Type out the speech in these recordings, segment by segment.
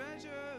treasures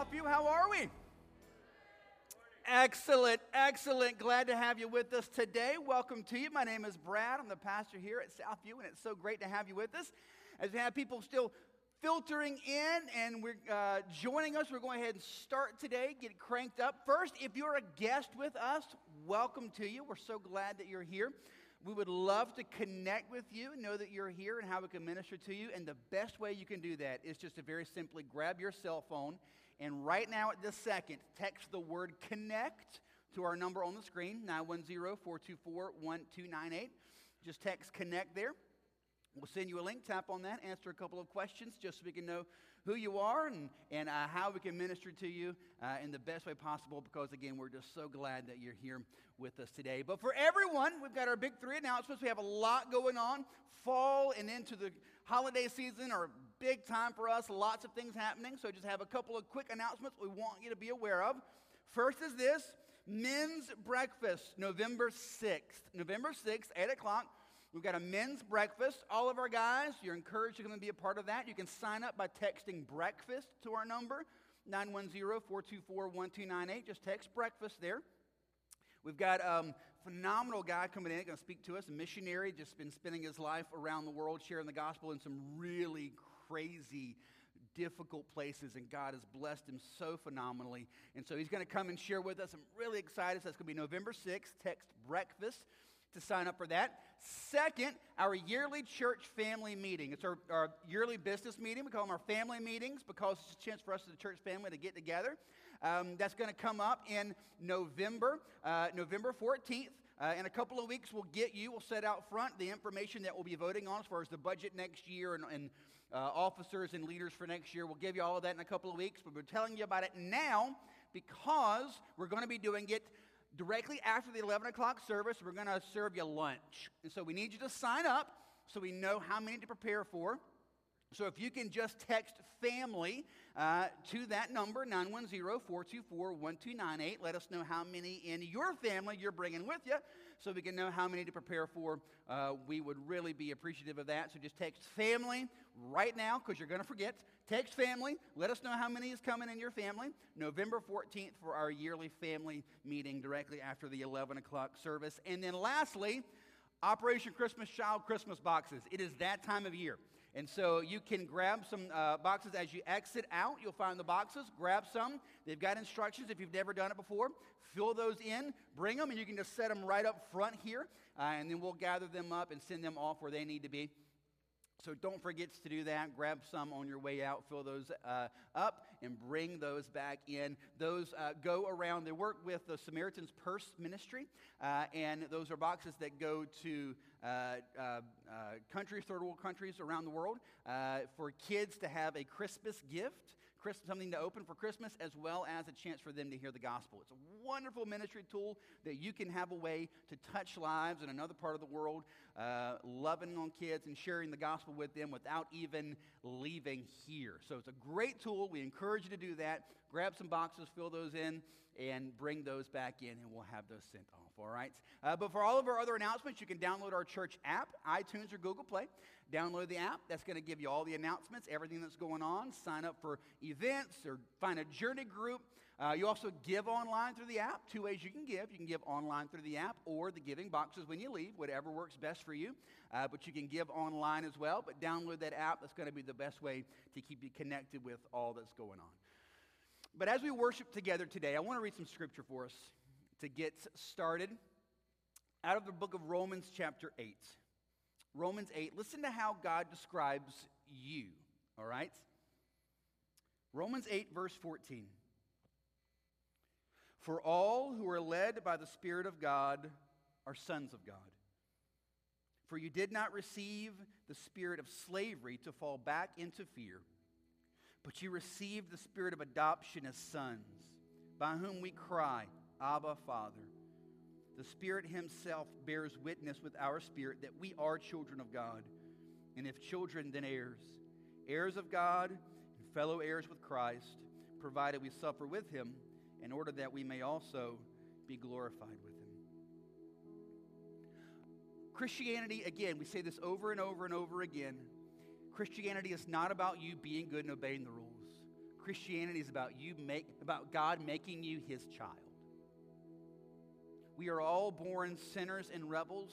Southview. How are we? Excellent, excellent. Glad to have you with us today. Welcome to you. My name is Brad. I'm the pastor here at Southview, and it's so great to have you with us. As we have people still filtering in and we're uh, joining us, we're going ahead and start today, get cranked up. First, if you're a guest with us, welcome to you. We're so glad that you're here. We would love to connect with you, know that you're here, and how we can minister to you. And the best way you can do that is just to very simply grab your cell phone and right now at this second, text the word connect to our number on the screen 910 424 1298. Just text connect there. We'll send you a link. Tap on that, answer a couple of questions just so we can know who you are and, and uh, how we can minister to you uh, in the best way possible because, again, we're just so glad that you're here with us today. But for everyone, we've got our big three announcements. We have a lot going on. Fall and into the holiday season are big time for us, lots of things happening. So just have a couple of quick announcements we want you to be aware of. First is this men's breakfast, November 6th. November 6th, 8 o'clock. We've got a men's breakfast. All of our guys, you're encouraged to come and be a part of that. You can sign up by texting breakfast to our number, 910 424 1298. Just text breakfast there. We've got a um, phenomenal guy coming in, going to speak to us, a missionary, just been spending his life around the world sharing the gospel in some really crazy, difficult places, and God has blessed him so phenomenally. And so he's going to come and share with us. I'm really excited. So that's going to be November 6th. Text breakfast to sign up for that. Second, our yearly church family meeting. It's our, our, yearly business meeting. We call them our family meetings because it's a chance for us as a church family to get together. Um, that's going to come up in November, uh, November 14th. Uh, in a couple of weeks, we'll get you, we'll set out front the information that we'll be voting on as far as the budget next year and, and uh, officers and leaders for next year. We'll give you all of that in a couple of weeks, but we're telling you about it now because we're going to be doing it directly after the 11 o'clock service. We're going to serve you lunch. And so we need you to sign up so we know how many to prepare for. So if you can just text family uh, to that number, 910 424 1298, let us know how many in your family you're bringing with you so we can know how many to prepare for. Uh, we would really be appreciative of that. So just text family right now because you're going to forget. Text family. Let us know how many is coming in your family. November 14th for our yearly family meeting directly after the 11 o'clock service. And then lastly, Operation Christmas Child Christmas boxes. It is that time of year. And so you can grab some uh, boxes as you exit out. You'll find the boxes. Grab some. They've got instructions if you've never done it before. Fill those in, bring them, and you can just set them right up front here. Uh, and then we'll gather them up and send them off where they need to be. So don't forget to do that. Grab some on your way out, fill those uh, up, and bring those back in. Those uh, go around, they work with the Samaritan's Purse Ministry, uh, and those are boxes that go to uh, uh, uh, countries, third world countries around the world, for kids to have a Christmas gift. Something to open for Christmas, as well as a chance for them to hear the gospel. It's a wonderful ministry tool that you can have a way to touch lives in another part of the world, uh, loving on kids and sharing the gospel with them without even leaving here. So it's a great tool. We encourage you to do that. Grab some boxes, fill those in, and bring those back in, and we'll have those sent off. All right. Uh, but for all of our other announcements, you can download our church app, iTunes or Google Play. Download the app. That's going to give you all the announcements, everything that's going on. Sign up for events or find a journey group. Uh, you also give online through the app. Two ways you can give. You can give online through the app or the giving boxes when you leave, whatever works best for you. Uh, but you can give online as well. But download that app. That's going to be the best way to keep you connected with all that's going on. But as we worship together today, I want to read some scripture for us to get started out of the book of Romans, chapter 8. Romans 8, listen to how God describes you, all right? Romans 8, verse 14. For all who are led by the Spirit of God are sons of God. For you did not receive the spirit of slavery to fall back into fear, but you received the spirit of adoption as sons, by whom we cry, Abba, Father. The Spirit Himself bears witness with our spirit that we are children of God. And if children, then heirs. Heirs of God and fellow heirs with Christ, provided we suffer with Him, in order that we may also be glorified with Him. Christianity, again, we say this over and over and over again. Christianity is not about you being good and obeying the rules. Christianity is about you make about God making you his child. We are all born sinners and rebels.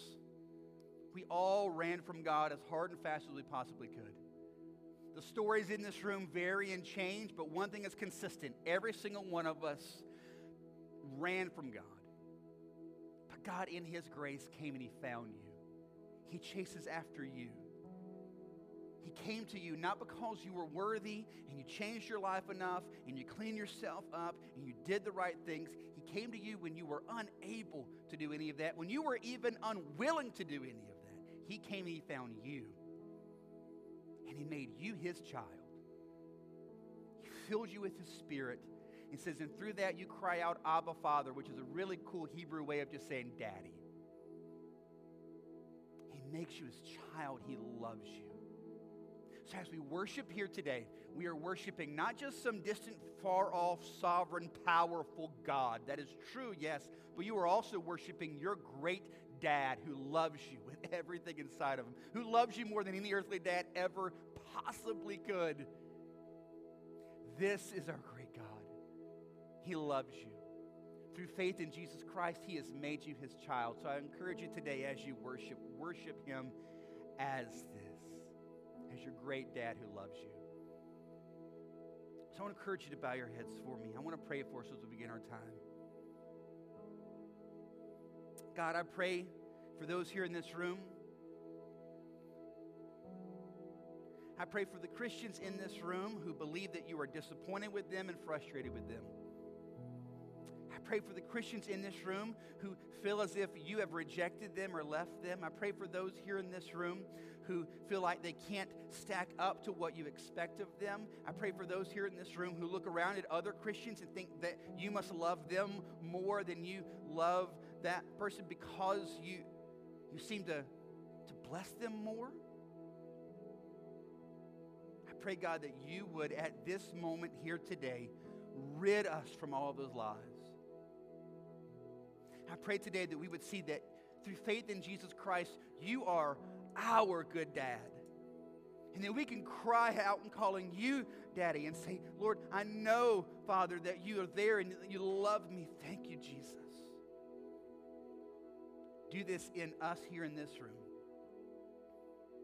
We all ran from God as hard and fast as we possibly could. The stories in this room vary and change, but one thing is consistent. Every single one of us ran from God. But God, in His grace, came and He found you. He chases after you. He came to you not because you were worthy and you changed your life enough and you cleaned yourself up and you did the right things. He came to you when you were unable to do any of that, when you were even unwilling to do any of that. He came and He found you. And He made you His child. He filled you with His Spirit. He says, and through that you cry out, Abba, Father, which is a really cool Hebrew way of just saying, Daddy. He makes you His child. He loves you. So, as we worship here today, we are worshiping not just some distant, far off, sovereign, powerful God. That is true, yes, but you are also worshiping your great dad who loves you with everything inside of him, who loves you more than any earthly dad ever possibly could. This is our great God. He loves you. Through faith in Jesus Christ, He has made you His child. So I encourage you today as you worship, worship Him as this, your great dad who loves you. So I want to encourage you to bow your heads for me. I want to pray for us as we begin our time. God, I pray for those here in this room. I pray for the Christians in this room who believe that you are disappointed with them and frustrated with them. I pray for the Christians in this room who feel as if you have rejected them or left them. I pray for those here in this room who feel like they can't stack up to what you expect of them. I pray for those here in this room who look around at other Christians and think that you must love them more than you love that person because you, you seem to, to bless them more. I pray, God, that you would, at this moment here today, rid us from all of those lies. I pray today that we would see that through faith in Jesus Christ, you are our good dad. And then we can cry out and calling you daddy and say, Lord, I know, Father, that you are there and you love me. Thank you, Jesus. Do this in us here in this room.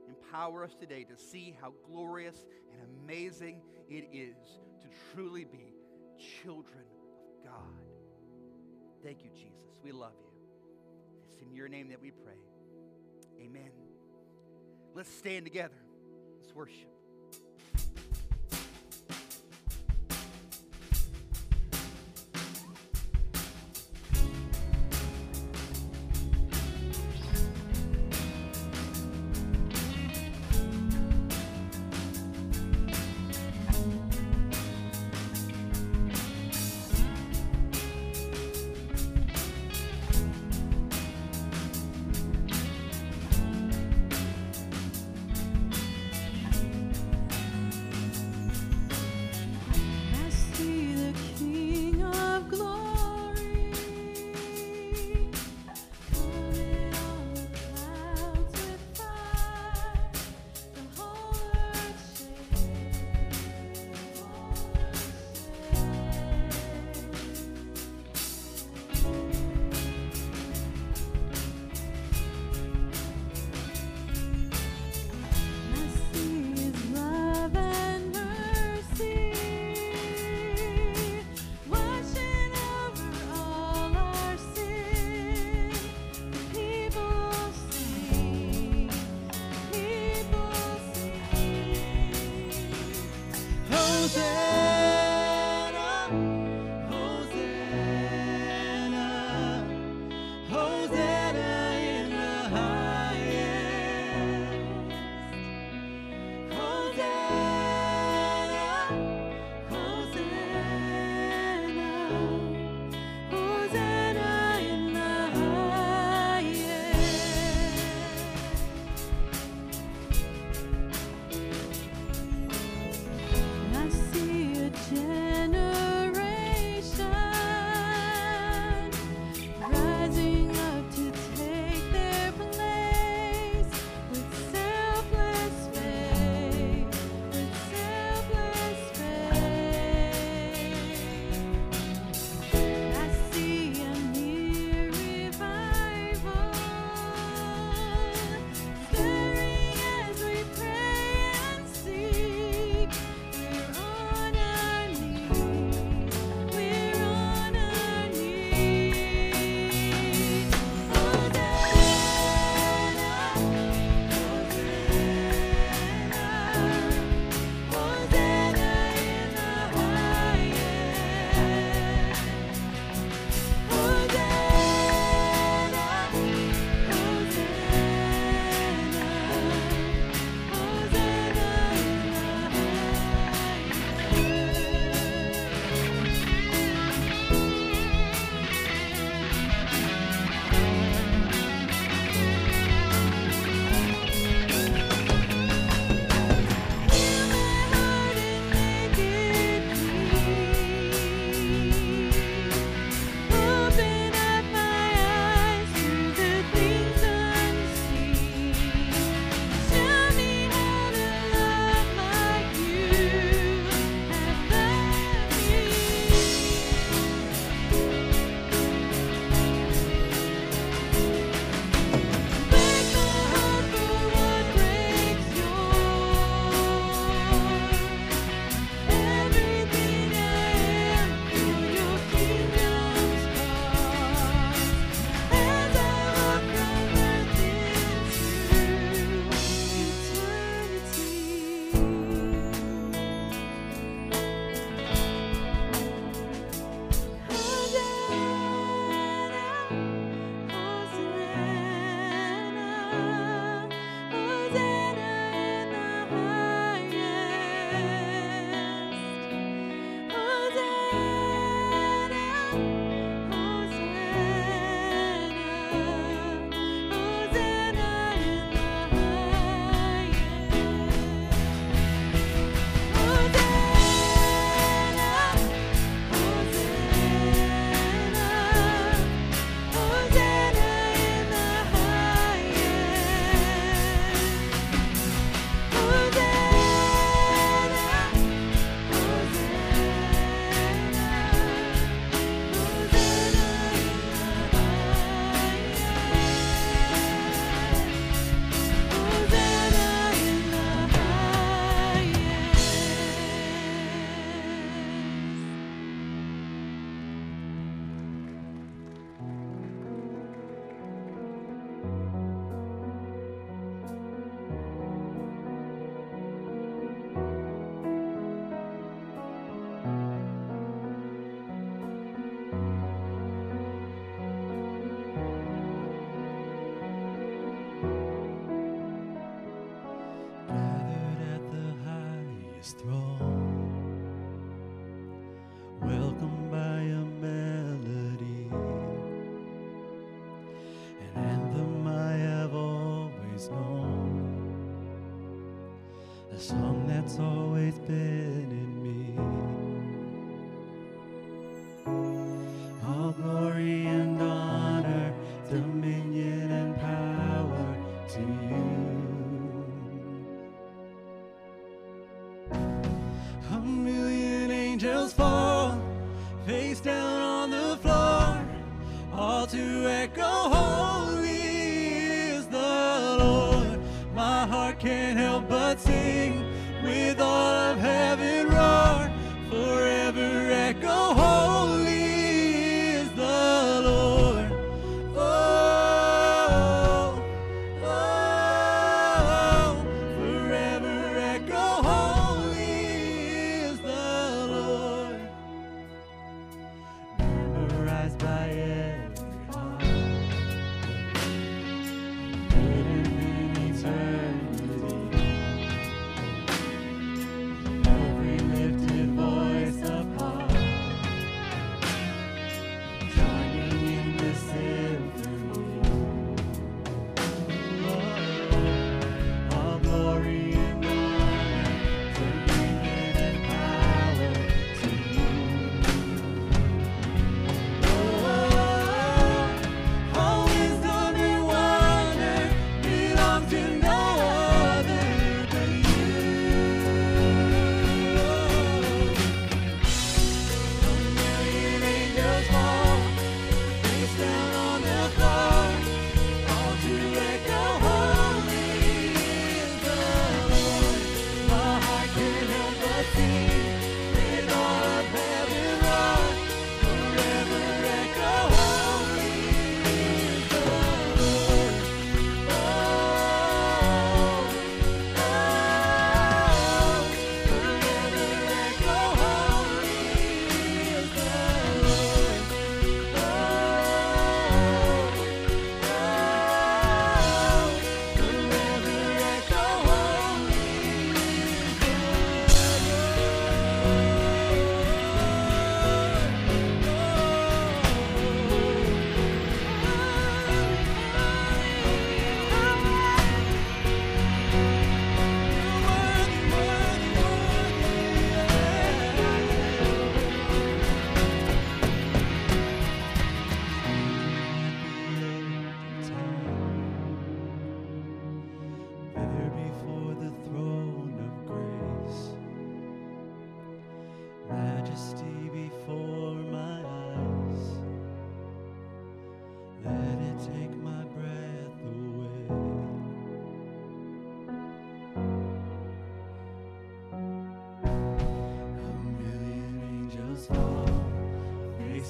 Empower us today to see how glorious and amazing it is to truly be children of God. Thank you, Jesus. We love you. It's in your name that we pray. Amen. Let's stand together. Let's worship.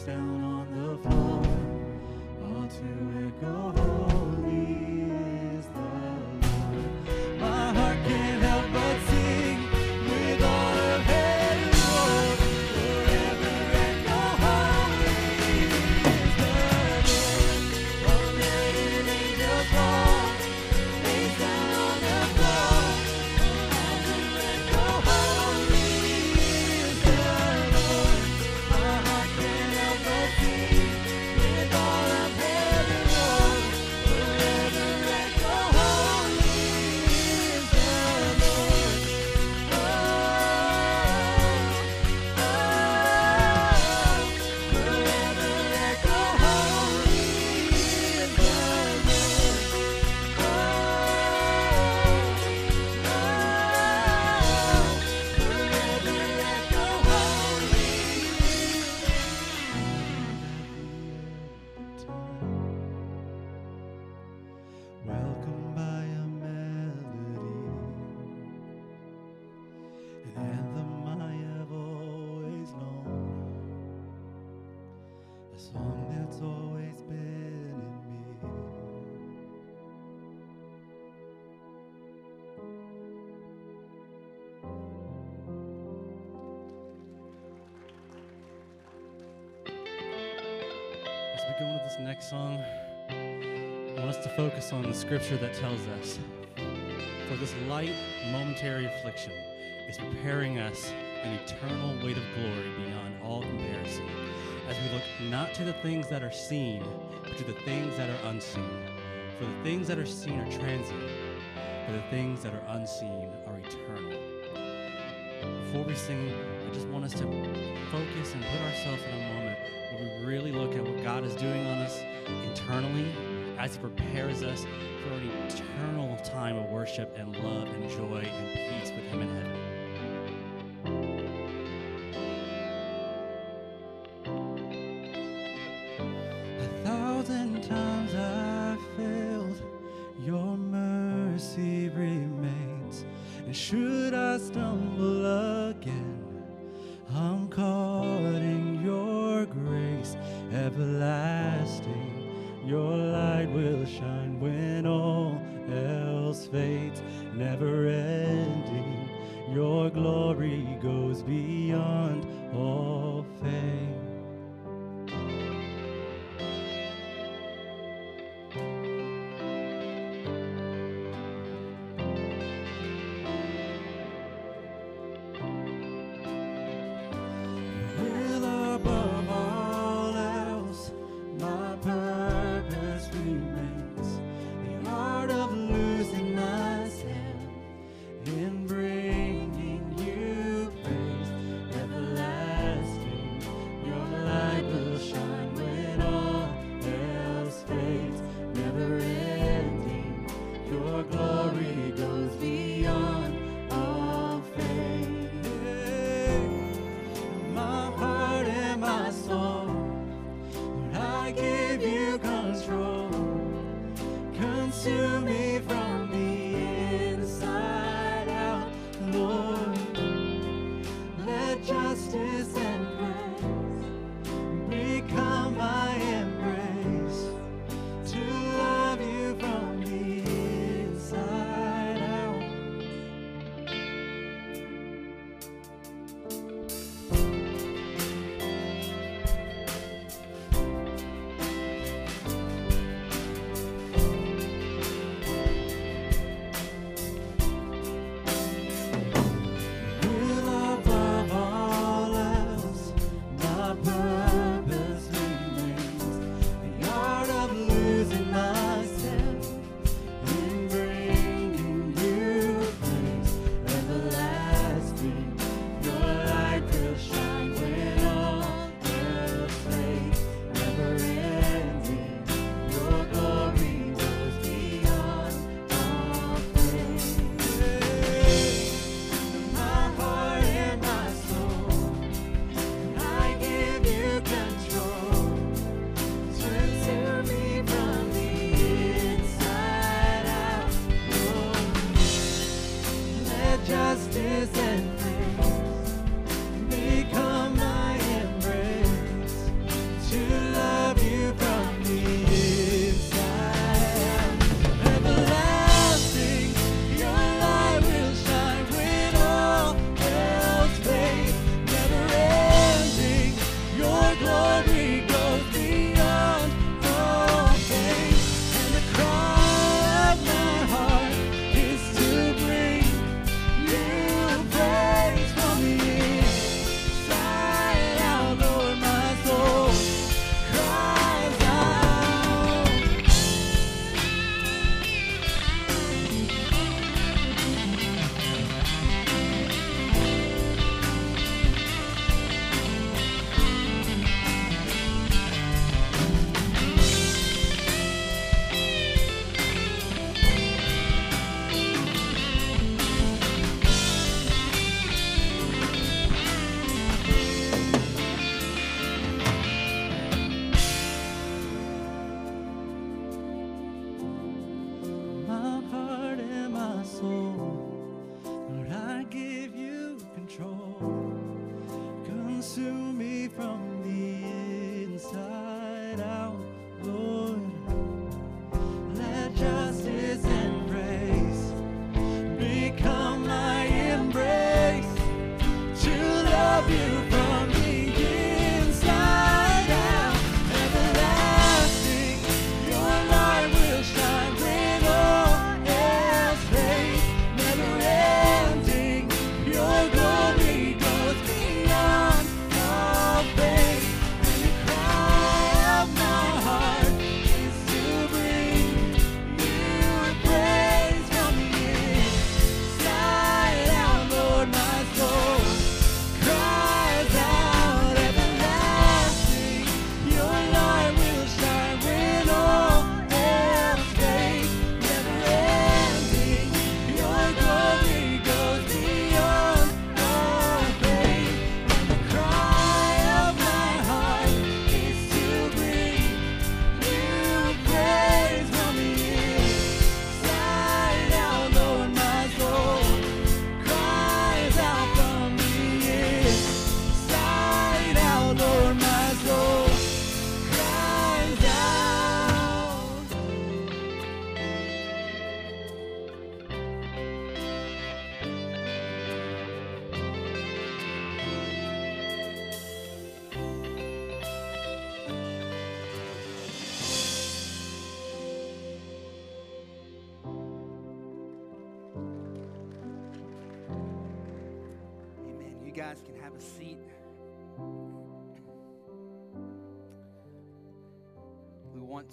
Down on the floor, all to echo, holy scripture that tells us for this light momentary affliction, is preparing us an eternal weight of glory beyond all comparison as we look not to the things that are seen, but to the things that are unseen. For the things that are seen are transient, but the things that are unseen are eternal. Before we sing, I just want us to focus and put ourselves in a moment where we really look at what God is doing on us internally as He prepares us for an eternal time of worship and love and joy and peace with Him in heaven. Never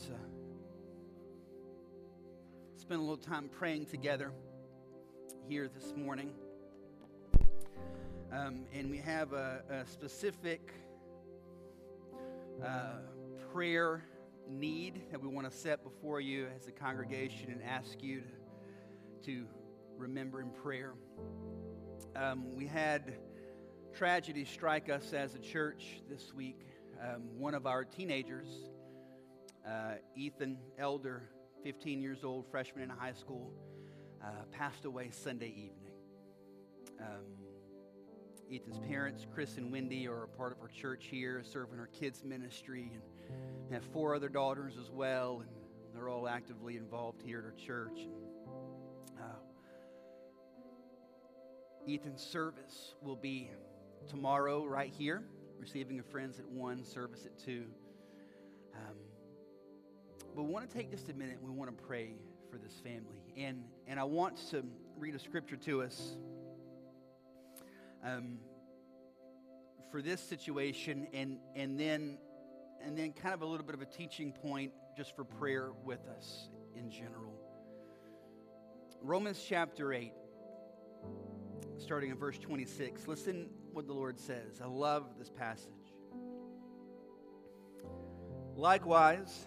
To spend a little time praying together here this morning. Um, and we have a, a specific uh, prayer need that we want to set before you as a congregation and ask you to, to remember in prayer. Um, we had tragedy strike us as a church this week. Um, one of our teenagers, uh, Ethan Elder, 15 years old, freshman in high school, uh, passed away Sunday evening. Um, Ethan's parents, Chris and Wendy, are a part of our church here, serving our kids' ministry, and have four other daughters as well, and they're all actively involved here at our church. And, uh, Ethan's service will be tomorrow right here, receiving of friends at 1, service at 2. Um, but we want to take just a minute. We want to pray for this family. And, and I want to read a scripture to us um, for this situation and, and, then, and then kind of a little bit of a teaching point just for prayer with us in general. Romans chapter 8, starting in verse 26. Listen what the Lord says. I love this passage. Likewise,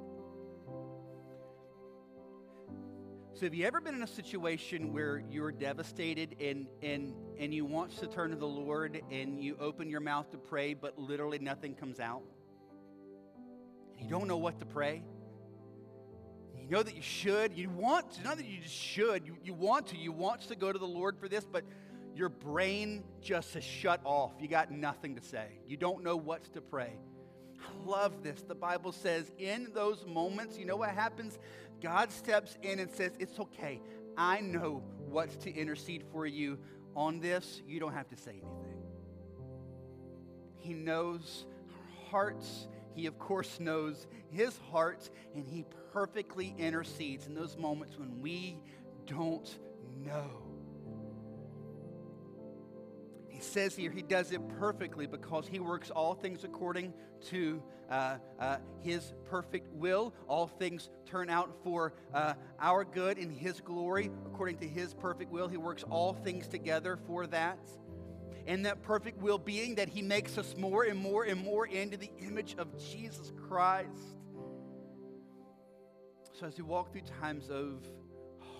So have you ever been in a situation where you're devastated and and and you want to turn to the Lord and you open your mouth to pray but literally nothing comes out? And you don't know what to pray? You know that you should, you want to, not that you just should, you, you want to, you want to go to the Lord for this, but your brain just has shut off. You got nothing to say. You don't know what to pray. I love this. The Bible says in those moments, you know what happens? God steps in and says, It's okay. I know what's to intercede for you on this. You don't have to say anything. He knows our hearts. He, of course, knows his heart, and he perfectly intercedes in those moments when we don't know. Says here he does it perfectly because he works all things according to uh, uh, his perfect will. All things turn out for uh, our good in his glory according to his perfect will. He works all things together for that. And that perfect will being that he makes us more and more and more into the image of Jesus Christ. So as we walk through times of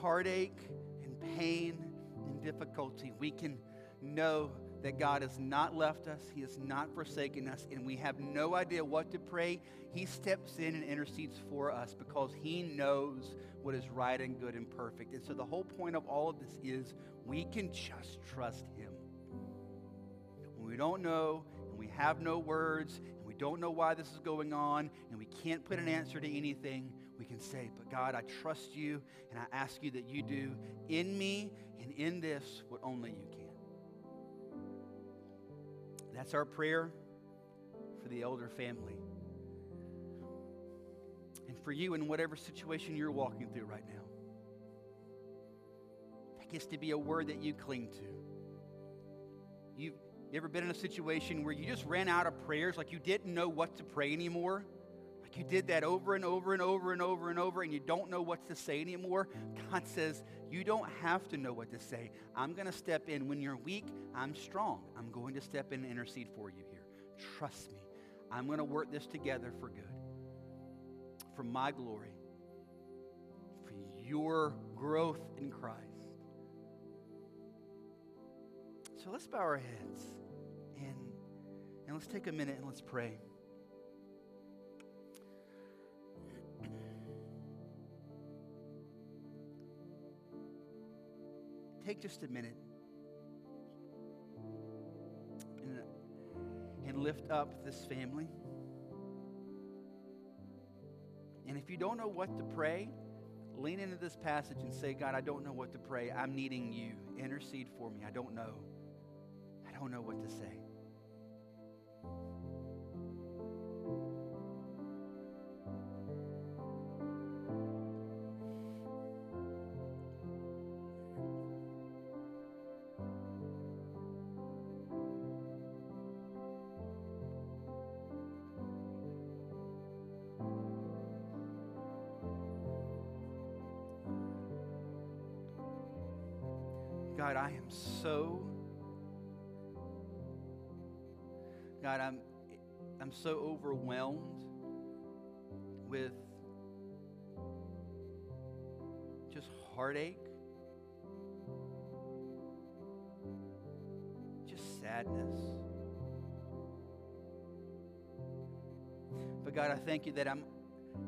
heartache and pain and difficulty, we can know that God has not left us, He has not forsaken us, and we have no idea what to pray. He steps in and intercedes for us because He knows what is right and good and perfect. And so the whole point of all of this is we can just trust Him. When we don't know and we have no words and we don't know why this is going on and we can't put an answer to anything, we can say, But God, I trust you and I ask you that you do in me and in this what only you can. That's our prayer for the elder family. And for you in whatever situation you're walking through right now. That gets to be a word that you cling to. You've you ever been in a situation where you just ran out of prayers, like you didn't know what to pray anymore? Like you did that over and over and over and over and over, and you don't know what to say anymore? God says, You don't have to know what to say. I'm going to step in. When you're weak, I'm strong. I'm going to step in and intercede for you here. Trust me. I'm going to work this together for good, for my glory, for your growth in Christ. So let's bow our heads and, and let's take a minute and let's pray. Take just a minute and, and lift up this family. And if you don't know what to pray, lean into this passage and say, God, I don't know what to pray. I'm needing you. Intercede for me. I don't know. I don't know what to say. God, I am so God, I'm I'm so overwhelmed with just heartache, just sadness. But God, I thank you that I'm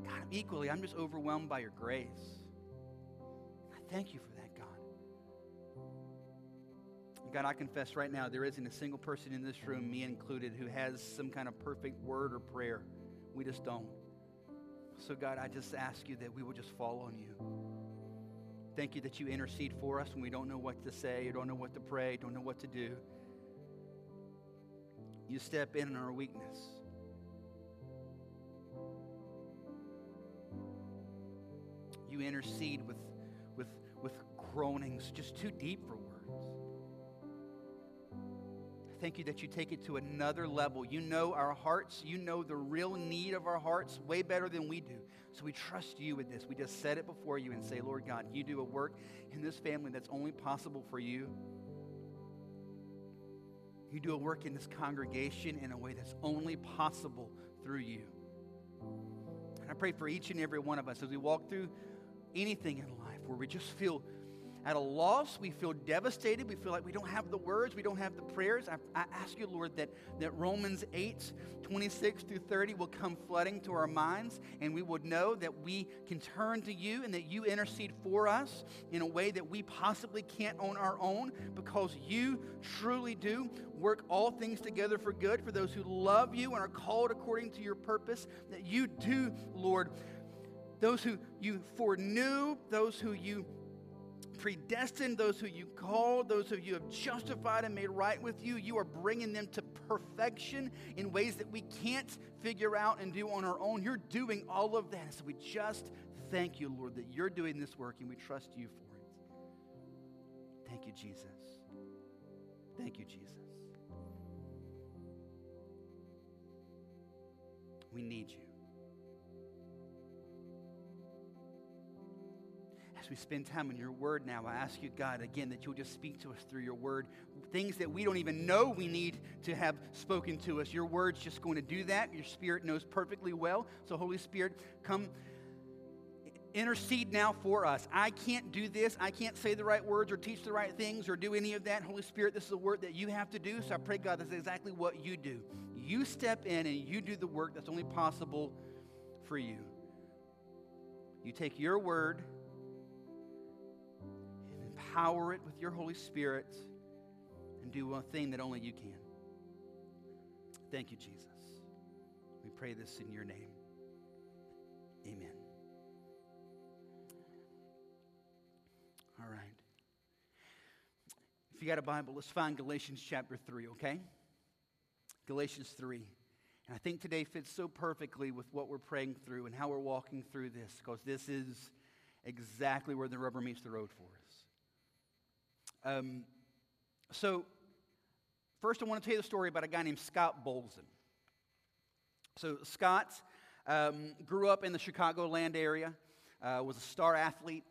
God, equally, I'm just overwhelmed by your grace. I thank you for God. I confess right now there isn't a single person in this room, me included, who has some kind of perfect word or prayer. We just don't. So, God, I just ask you that we will just fall on you. Thank you that you intercede for us when we don't know what to say, don't know what to pray, don't know what to do. You step in in our weakness. You intercede with, with, with groanings just too deep for Thank you that you take it to another level. You know our hearts. You know the real need of our hearts way better than we do. So we trust you with this. We just set it before you and say, Lord God, you do a work in this family that's only possible for you. You do a work in this congregation in a way that's only possible through you. And I pray for each and every one of us as we walk through anything in life where we just feel at a loss. We feel devastated. We feel like we don't have the words. We don't have the prayers. I, I, ask you, Lord, that, that Romans 8, 26 through 30 will come flooding to our minds and we would know that we can turn to you and that you intercede for us in a way that we possibly can't on our own because you truly do work all things together for good for those who love you and are called according to your purpose. That you do, Lord, those who you foreknew, those who you predestined, those who you called, those who you have justified and made right with you, you are bringing them to perfection in ways that we can't figure out and do on our own. You're doing all of that. So we just thank you, Lord, that you're doing this work and we trust you for it. Thank you, Jesus. Thank you, Jesus. We need you. As we spend time in your word now, I ask you, God, again, that you'll just speak to us through your word. Things that we don't even know we need to have spoken to us. Your word's just going to do that. Your spirit knows perfectly well. So, Holy Spirit, come intercede now for us. I can't do this. I can't say the right words or teach the right things or do any of that. Holy Spirit, this is a work that you have to do. So I pray, God, that's exactly what you do. You step in and you do the work that's only possible for you. You take your word empower it with your Holy Spirit and do one thing that only you can. Thank you, Jesus. We pray this in your name. Amen. All right. If you got a Bible, let's find Galatians chapter 3, okay? Galatians 3. And I think today fits so perfectly with what we're praying through and how we're walking through this, because this is exactly where the rubber meets the road for us. Um, so, first, I want to tell you the story about a guy named Scott Bolzan. So, Scott um, grew up in the Chicagoland area, uh, was a star athlete.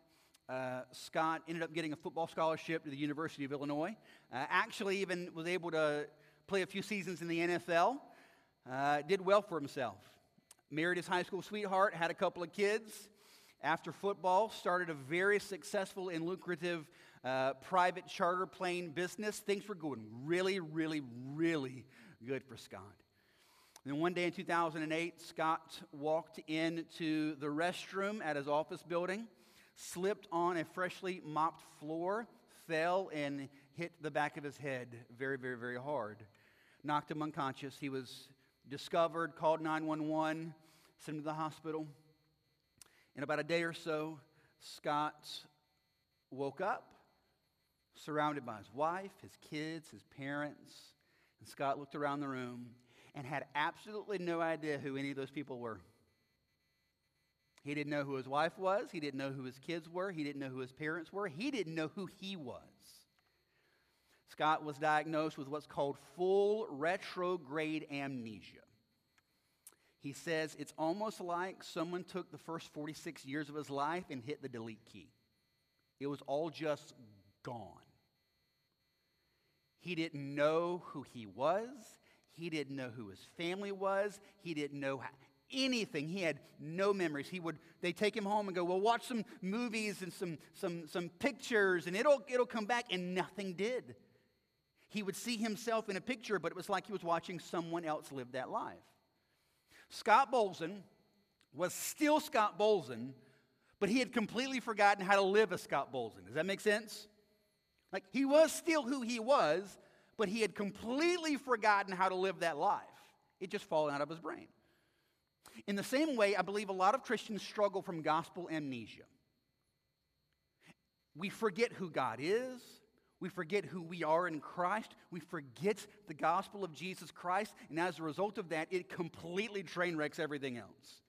Uh, Scott ended up getting a football scholarship to the University of Illinois. Uh, actually, even was able to play a few seasons in the NFL. Uh, did well for himself. Married his high school sweetheart, had a couple of kids. after football, started a very successful and lucrative uh, private charter plane business. Things were going really, really, really good for Scott. Then one day in 2008, Scott walked into the restroom at his office building, slipped on a freshly mopped floor, fell, and hit the back of his head very, very, very hard. Knocked him unconscious. He was discovered, called 911, sent him to the hospital. In about a day or so, Scott woke up, surrounded by his wife, his kids, his parents. And Scott looked around the room and had absolutely no idea who any of those people were. He didn't know who his wife was. He didn't know who his kids were. He didn't know who his parents were. He didn't know who he was. Scott was diagnosed with what's called full retrograde amnesia. He says it's almost like someone took the first 46 years of his life and hit the delete key. It was all just gone. He didn't know who he was. He didn't know who his family was. He didn't know how, anything. He had no memories. He would they take him home and go, "Well, watch some movies and some some some pictures and it'll it'll come back." And nothing did. He would see himself in a picture, but it was like he was watching someone else live that life. Scott Bolzan was still Scott Bolzan, but he had completely forgotten how to live as Scott Bolzan. Does that make sense? Like he was still who he was, but he had completely forgotten how to live that life. It just fallen out of his brain. In the same way, I believe a lot of Christians struggle from gospel amnesia. We forget who God is. We forget who we are in Christ. We forget the gospel of Jesus Christ. And as a result of that, it completely train wrecks everything else.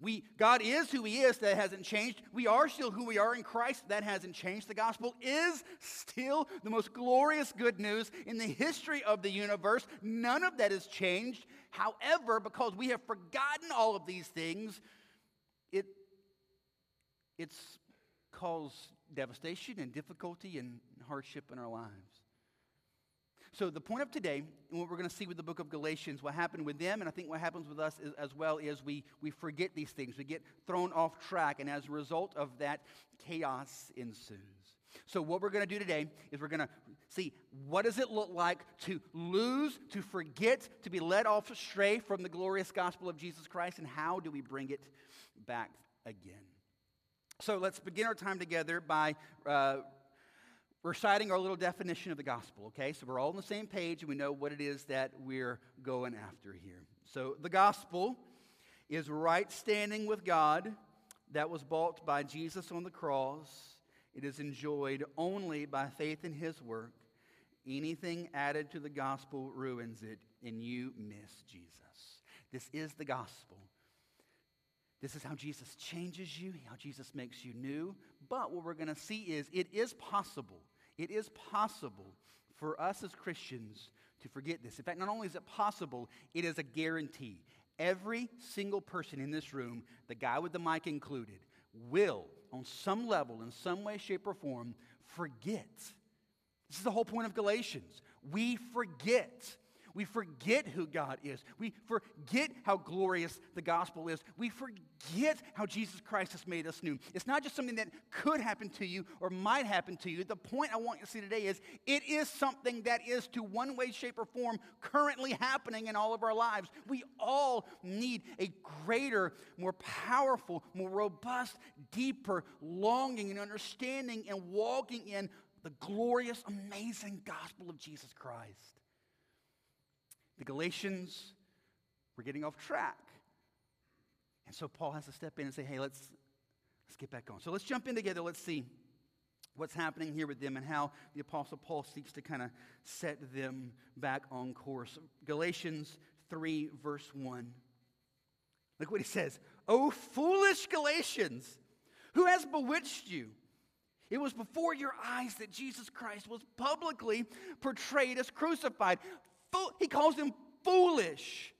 We, God is who He is, that hasn't changed. We are still who we are in Christ, that hasn't changed. The gospel is still the most glorious good news in the history of the universe. None of that has changed. However, because we have forgotten all of these things, it, it's caused devastation and difficulty and hardship in our lives. So, the point of today, and what we're going to see with the book of Galatians, what happened with them, and I think what happens with us is, as well, is we, we forget these things. We get thrown off track, and as a result of that, chaos ensues. So, what we're going to do today is we're going to see what does it look like to lose, to forget, to be led off astray from the glorious gospel of Jesus Christ, and how do we bring it back again? So, let's begin our time together by uh, reciting our little definition of the gospel, okay? So we're all on the same page and we know what it is that we're going after here. So the gospel is right standing with God that was bought by Jesus on the cross. It is enjoyed only by faith in his work. Anything added to the gospel ruins it, and you miss Jesus. This is the gospel. This is how Jesus changes you, how Jesus makes you new. But what we're going to see is it is possible it is possible for us as Christians to forget this. In fact, not only is it possible, it is a guarantee. Every single person in this room, the guy with the mic included, will, on some level, in some way, shape, or form, forget. This is the whole point of Galatians. We forget. We forget who God is. We forget how glorious the gospel is. We forget how Jesus Christ has made us new. It's not just something that could happen to you or might happen to you. The point I want you to see today is it is something that is, to one way, shape, or form, currently happening in all of our lives. We all need a greater, more powerful, more robust, deeper longing and understanding and walking in the glorious, amazing gospel of Jesus Christ. The Galatians were getting off track. And so Paul has to step in and say, hey, let's, let's get back on. So let's jump in together. Let's see what's happening here with them and how the Apostle Paul seeks to kind of set them back on course. Galatians 3, verse 1. Look what he says. Oh, foolish Galatians, who has bewitched you? It was before your eyes that Jesus Christ was publicly portrayed as crucified he calls them foolish.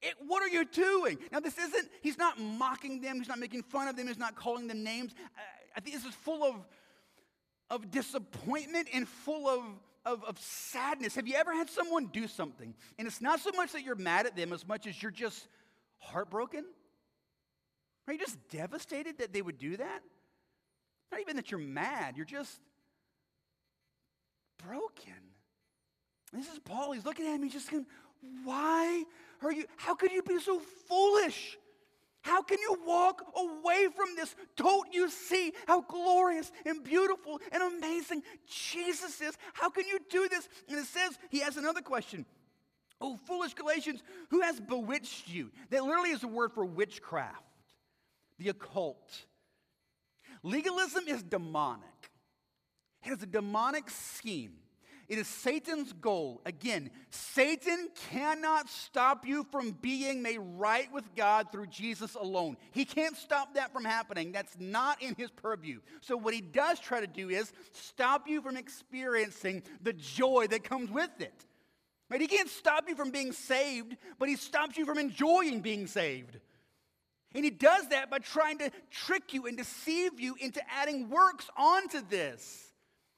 It, what are you doing? Now, this isn't, he's not mocking them, he's not making fun of them, he's not calling them names. I, I think this is full of, of disappointment and full of, of, of sadness. Have you ever had someone do something? And it's not so much that you're mad at them as much as you're just heartbroken. Are you just devastated that they would do that? Not even that you're mad, you're just broken. This is Paul. He's looking at me, just going, Why are you, how could you be so foolish? How can you walk away from this? Don't you see how glorious and beautiful and amazing Jesus is? How can you do this? And it says, he has another question. Oh, foolish Galatians, who has bewitched you? That literally is a word for witchcraft, the occult. Legalism is demonic, it has a demonic scheme. It is Satan's goal. Again, Satan cannot stop you from being made right with God through Jesus alone. He can't stop that from happening. That's not in his purview. So, what he does try to do is stop you from experiencing the joy that comes with it. Right? He can't stop you from being saved, but he stops you from enjoying being saved. And he does that by trying to trick you and deceive you into adding works onto this.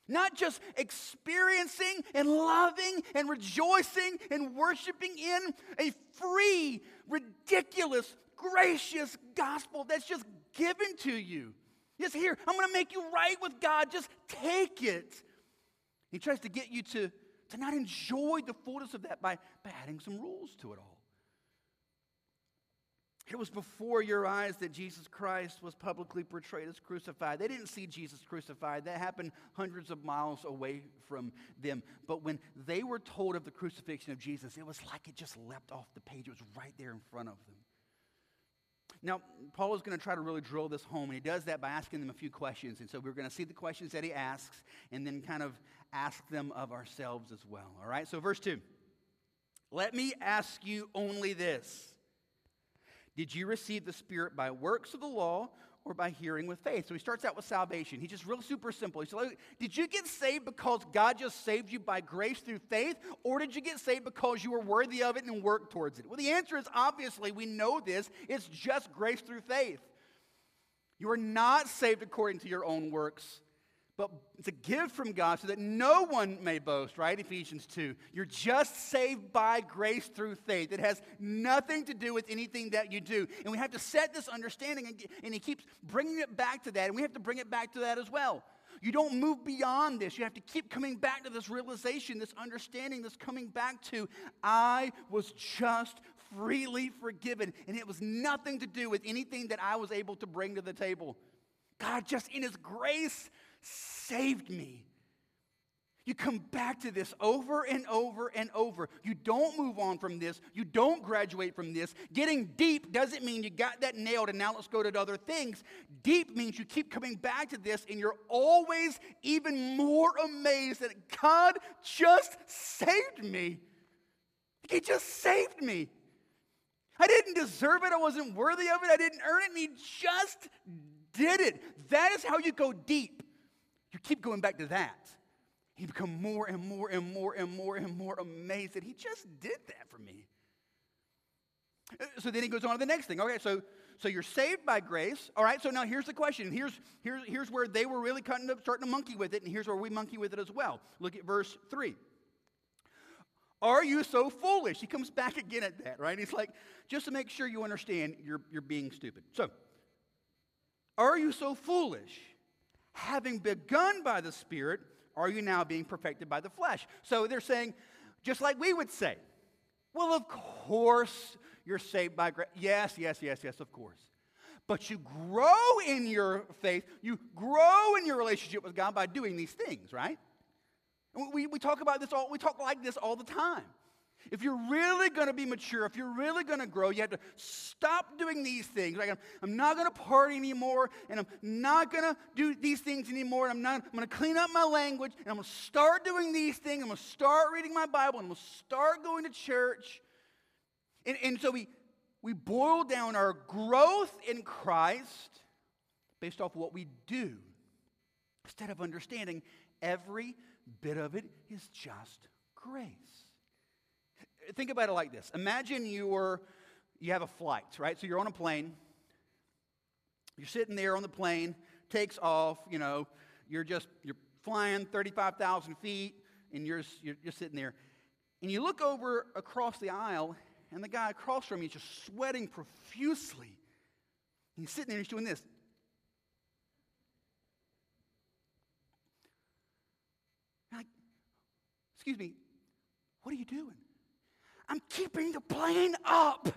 Not just experiencing and loving and rejoicing and worshiping in a free, ridiculous, gracious gospel that's just given to you. Just here, I'm going to make you right with God. Just take it. He tries to get you to, to not enjoy the fullness of that by, by adding some rules to it all. It was before your eyes that Jesus Christ was publicly portrayed as crucified. They didn't see Jesus crucified. That happened hundreds of miles away from them. But when they were told of the crucifixion of Jesus, it was like it just leapt off the page. It was right there in front of them. Now, Paul is going to try to really drill this home, and he does that by asking them a few questions. And so we're going to see the questions that he asks and then kind of ask them of ourselves as well. All right? So, verse 2 Let me ask you only this. Did you receive the Spirit by works of the law or by hearing with faith? So he starts out with salvation. He's just real super simple. He said, Did you get saved because God just saved you by grace through faith, or did you get saved because you were worthy of it and worked towards it? Well, the answer is obviously, we know this. It's just grace through faith. You are not saved according to your own works but it's a gift from God so that no one may boast, right? Ephesians 2. You're just saved by grace through faith. It has nothing to do with anything that you do. And we have to set this understanding, and, and he keeps bringing it back to that, and we have to bring it back to that as well. You don't move beyond this. You have to keep coming back to this realization, this understanding, this coming back to, I was just freely forgiven, and it was nothing to do with anything that I was able to bring to the table. God, just in His grace, saved me. You come back to this over and over and over. You don't move on from this. You don't graduate from this. Getting deep doesn't mean you got that nailed and now let's go to other things. Deep means you keep coming back to this and you're always even more amazed that God just saved me. He just saved me. I didn't deserve it. I wasn't worthy of it. I didn't earn it. And He just did it. That is how you go deep. You keep going back to that. You become more and more and more and more and more amazed that he just did that for me. So then he goes on to the next thing. Okay, so so you're saved by grace. All right, so now here's the question. Here's, here's, here's where they were really cutting up, starting to monkey with it, and here's where we monkey with it as well. Look at verse 3. Are you so foolish? He comes back again at that, right? He's like, just to make sure you understand, you're, you're being stupid. So, are you so foolish? Having begun by the Spirit, are you now being perfected by the flesh? So they're saying, just like we would say, well, of course you're saved by grace. Yes, yes, yes, yes, of course. But you grow in your faith, you grow in your relationship with God by doing these things, right? We, we talk about this all, we talk like this all the time. If you're really going to be mature, if you're really going to grow, you have to stop doing these things. Like, I'm, I'm not going to party anymore, and I'm not going to do these things anymore. And I'm not. I'm going to clean up my language, and I'm going to start doing these things. I'm going to start reading my Bible, and I'm going to start going to church. And, and so we we boil down our growth in Christ based off what we do, instead of understanding every bit of it is just grace think about it like this. Imagine you're you have a flight right? So you're on a plane. You're sitting there on the plane takes off you know you're just you're flying 35000 feet and you're, you're just sitting there. And you look over across the aisle and the guy across from you is just sweating profusely. He's sitting there and he's doing this. Like, excuse me, what are you doing? I'm keeping the plane up.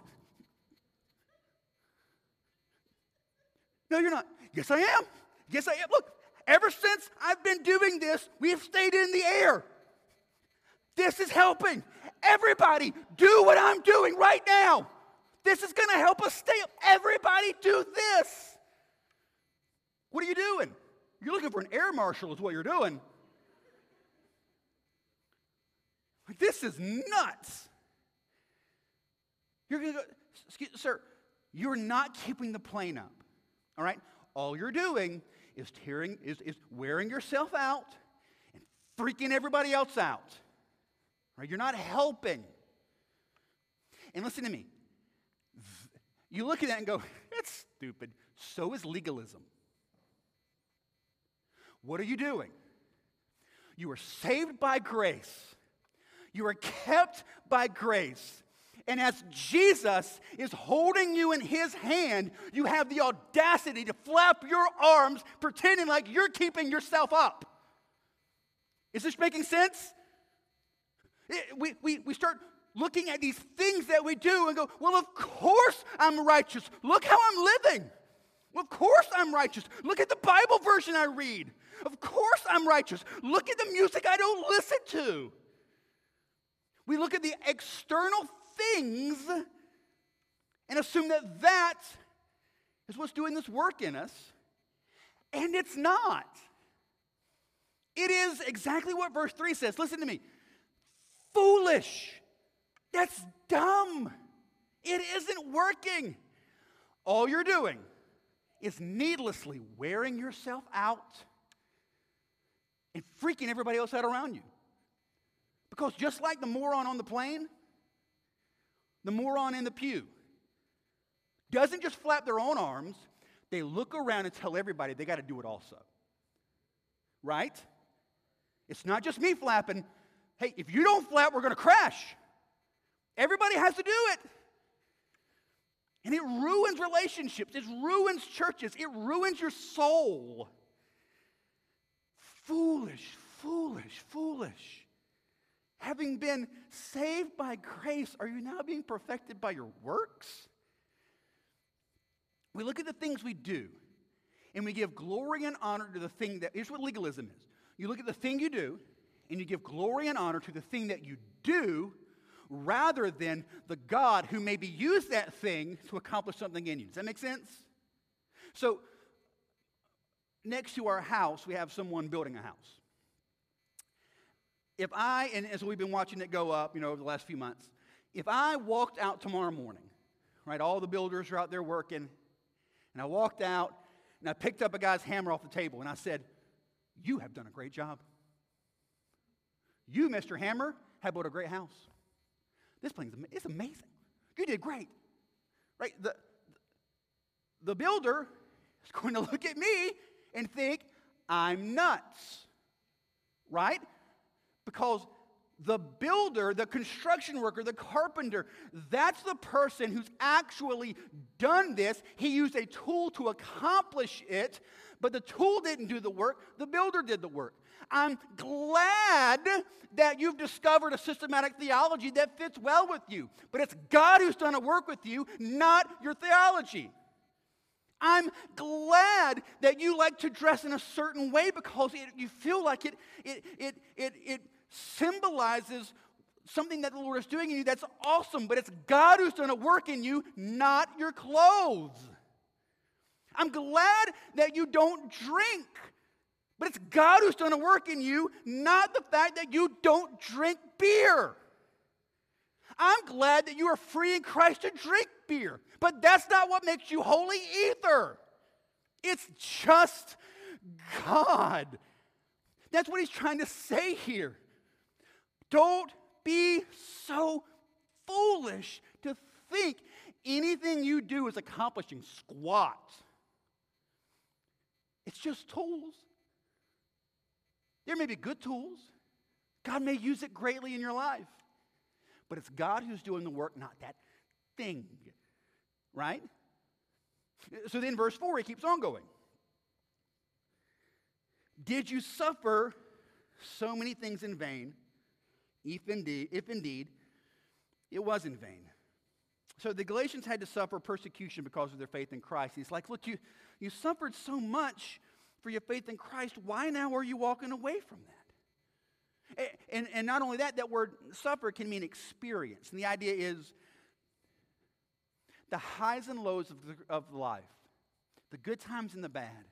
No, you're not. Yes, I am. Yes, I am. Look, ever since I've been doing this, we have stayed in the air. This is helping. Everybody, do what I'm doing right now. This is going to help us stay up. Everybody, do this. What are you doing? You're looking for an air marshal, is what you're doing. Like, this is nuts. You're going to go, excuse, sir, you're not keeping the plane up. All right? All you're doing is tearing, is, is wearing yourself out and freaking everybody else out. Right? You're not helping. And listen to me. You look at that and go, that's stupid. So is legalism. What are you doing? You are saved by grace. You are kept by grace. And as Jesus is holding you in his hand, you have the audacity to flap your arms, pretending like you're keeping yourself up. Is this making sense? We, we, we start looking at these things that we do and go, well, of course I'm righteous. Look how I'm living. Well, of course I'm righteous. Look at the Bible version I read. Of course I'm righteous. Look at the music I don't listen to. We look at the external things and assume that that is what's doing this work in us, and it's not. It is exactly what verse 3 says. Listen to me. Foolish. That's dumb. It isn't working. All you're doing is needlessly wearing yourself out and freaking everybody else out around you. Because just like the moron on the plane, the moron in the pew doesn't just flap their own arms, they look around and tell everybody they got to do it also. Right? It's not just me flapping. Hey, if you don't flap, we're going to crash. Everybody has to do it. And it ruins relationships, it ruins churches, it ruins your soul. Foolish, foolish, foolish. Having been saved by grace, are you now being perfected by your works? We look at the things we do and we give glory and honor to the thing that here's what legalism is. You look at the thing you do and you give glory and honor to the thing that you do rather than the God who maybe used that thing to accomplish something in you. Does that make sense? So, next to our house, we have someone building a house. If I, and as we've been watching it go up, you know, over the last few months, if I walked out tomorrow morning, right, all the builders are out there working, and I walked out and I picked up a guy's hammer off the table and I said, You have done a great job. You, Mr. Hammer, have built a great house. This place is amazing. You did great. Right? The, the builder is going to look at me and think I'm nuts. Right? Because the builder, the construction worker, the carpenter, that's the person who's actually done this. He used a tool to accomplish it, but the tool didn't do the work, the builder did the work. I'm glad that you've discovered a systematic theology that fits well with you, but it's God who's done a work with you, not your theology. I'm glad that you like to dress in a certain way because it, you feel like it, it, it, it, it symbolizes something that the Lord is doing in you that's awesome, but it's God who's done a work in you, not your clothes. I'm glad that you don't drink, but it's God who's done a work in you, not the fact that you don't drink beer. I'm glad that you are free in Christ to drink beer, but that's not what makes you holy either. It's just God. That's what he's trying to say here. Don't be so foolish to think anything you do is accomplishing squat. It's just tools. There may be good tools. God may use it greatly in your life. But it's God who's doing the work, not that thing. Right? So then, verse 4, he keeps on going. Did you suffer so many things in vain, if indeed, if indeed it was in vain? So the Galatians had to suffer persecution because of their faith in Christ. He's like, look, you, you suffered so much for your faith in Christ. Why now are you walking away from that? And, and not only that, that word suffer can mean experience. And the idea is the highs and lows of, the, of life, the good times and the bad.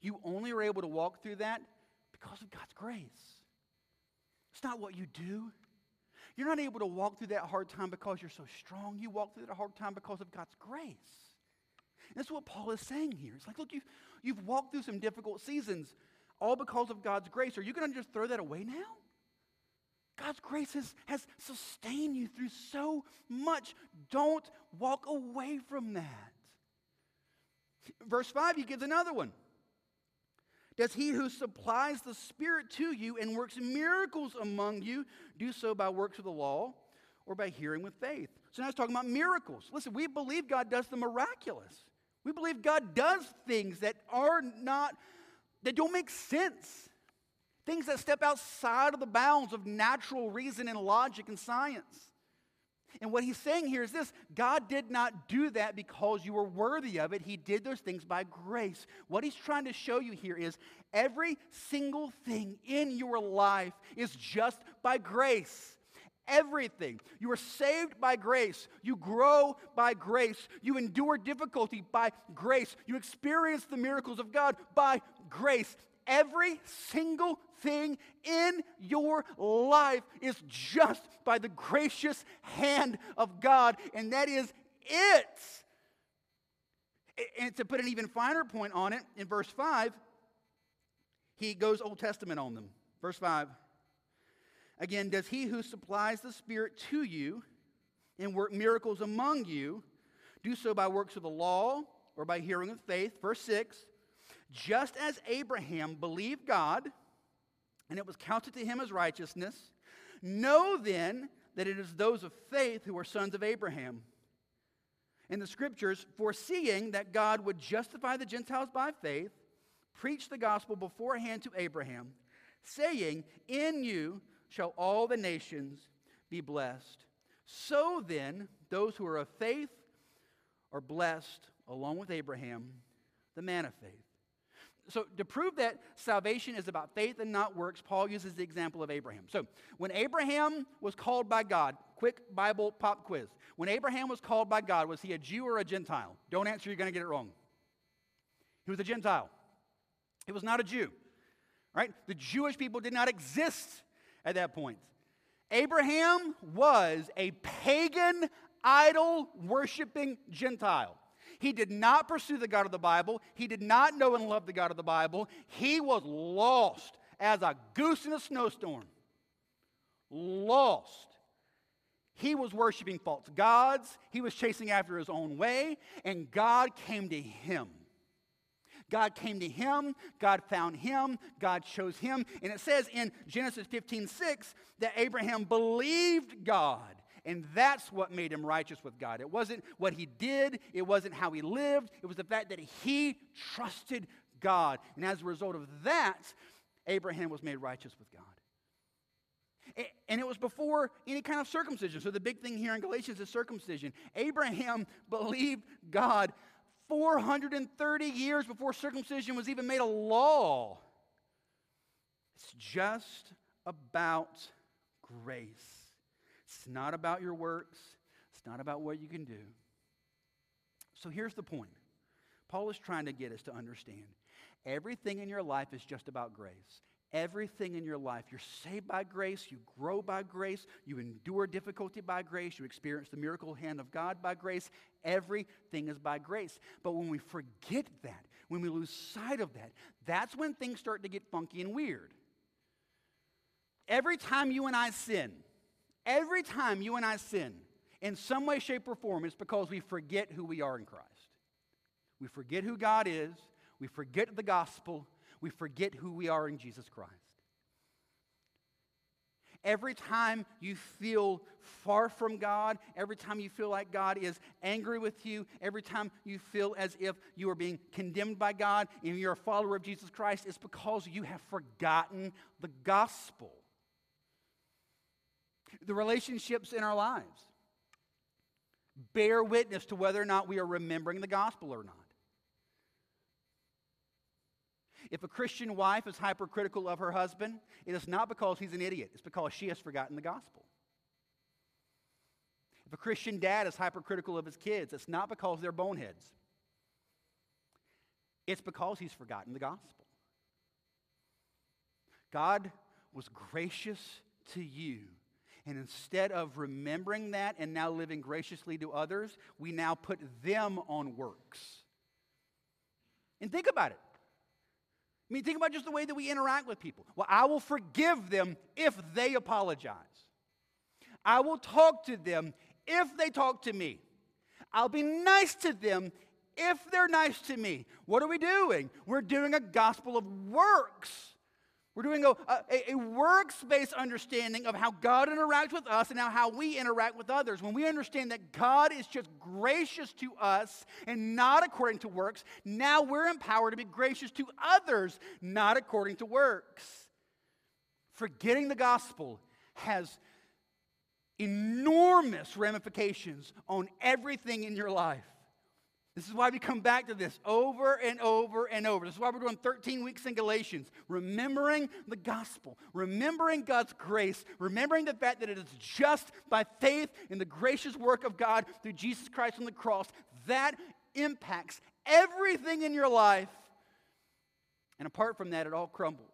You only are able to walk through that because of God's grace. It's not what you do. You're not able to walk through that hard time because you're so strong. You walk through that hard time because of God's grace. And that's what Paul is saying here. It's like, look, you've, you've walked through some difficult seasons all because of God's grace. Are you going to just throw that away now? God's grace has, has sustained you through so much. Don't walk away from that. Verse 5, he gives another one. Does he who supplies the Spirit to you and works miracles among you do so by works of the law or by hearing with faith? So now it's talking about miracles. Listen, we believe God does the miraculous. We believe God does things that are not, that don't make sense. Things that step outside of the bounds of natural reason and logic and science. And what he's saying here is this God did not do that because you were worthy of it. He did those things by grace. What he's trying to show you here is every single thing in your life is just by grace. Everything. You are saved by grace. You grow by grace. You endure difficulty by grace. You experience the miracles of God by grace. Every single thing in your life is just by the gracious hand of God, and that is it. And to put an even finer point on it, in verse 5, he goes Old Testament on them. Verse 5. Again, does he who supplies the Spirit to you and work miracles among you do so by works of the law or by hearing of faith? Verse 6 Just as Abraham believed God, and it was counted to him as righteousness, know then that it is those of faith who are sons of Abraham. In the scriptures, foreseeing that God would justify the Gentiles by faith, preached the gospel beforehand to Abraham, saying, In you shall all the nations be blessed. So then, those who are of faith are blessed along with Abraham, the man of faith. So, to prove that salvation is about faith and not works, Paul uses the example of Abraham. So, when Abraham was called by God, quick Bible pop quiz. When Abraham was called by God, was he a Jew or a Gentile? Don't answer, you're going to get it wrong. He was a Gentile. He was not a Jew. Right? The Jewish people did not exist at that point. Abraham was a pagan, idol worshiping Gentile. He did not pursue the God of the Bible. He did not know and love the God of the Bible. He was lost as a goose in a snowstorm. Lost. He was worshiping false gods. He was chasing after his own way, and God came to him. God came to him, God found him, God chose him. And it says in Genesis 15 6 that Abraham believed God. And that's what made him righteous with God. It wasn't what he did, it wasn't how he lived, it was the fact that he trusted God. And as a result of that, Abraham was made righteous with God. And it was before any kind of circumcision. So the big thing here in Galatians is circumcision. Abraham believed God 430 years before circumcision was even made a law. It's just about grace. It's not about your works, it's not about what you can do. So here's the point Paul is trying to get us to understand everything in your life is just about grace. Everything in your life, you're saved by grace, you grow by grace, you endure difficulty by grace, you experience the miracle hand of God by grace. Everything is by grace. But when we forget that, when we lose sight of that, that's when things start to get funky and weird. Every time you and I sin, every time you and I sin, in some way, shape, or form, it's because we forget who we are in Christ. We forget who God is, we forget the gospel, we forget who we are in Jesus Christ. Every time you feel far from God, every time you feel like God is angry with you, every time you feel as if you are being condemned by God and you're a follower of Jesus Christ, it's because you have forgotten the gospel. The relationships in our lives bear witness to whether or not we are remembering the gospel or not. If a Christian wife is hypercritical of her husband, it is not because he's an idiot, it's because she has forgotten the gospel. If a Christian dad is hypercritical of his kids, it's not because they're boneheads, it's because he's forgotten the gospel. God was gracious to you. And instead of remembering that and now living graciously to others, we now put them on works. And think about it. I mean, think about just the way that we interact with people. Well, I will forgive them if they apologize. I will talk to them if they talk to me. I'll be nice to them if they're nice to me. What are we doing? We're doing a gospel of works. We're doing a, a, a works based understanding of how God interacts with us and now how we interact with others. When we understand that God is just gracious to us and not according to works, now we're empowered to be gracious to others, not according to works. Forgetting the gospel has enormous ramifications on everything in your life. This is why we come back to this over and over and over. This is why we're doing 13 weeks in Galatians. Remembering the gospel, remembering God's grace, remembering the fact that it is just by faith in the gracious work of God through Jesus Christ on the cross that impacts everything in your life. And apart from that, it all crumbles.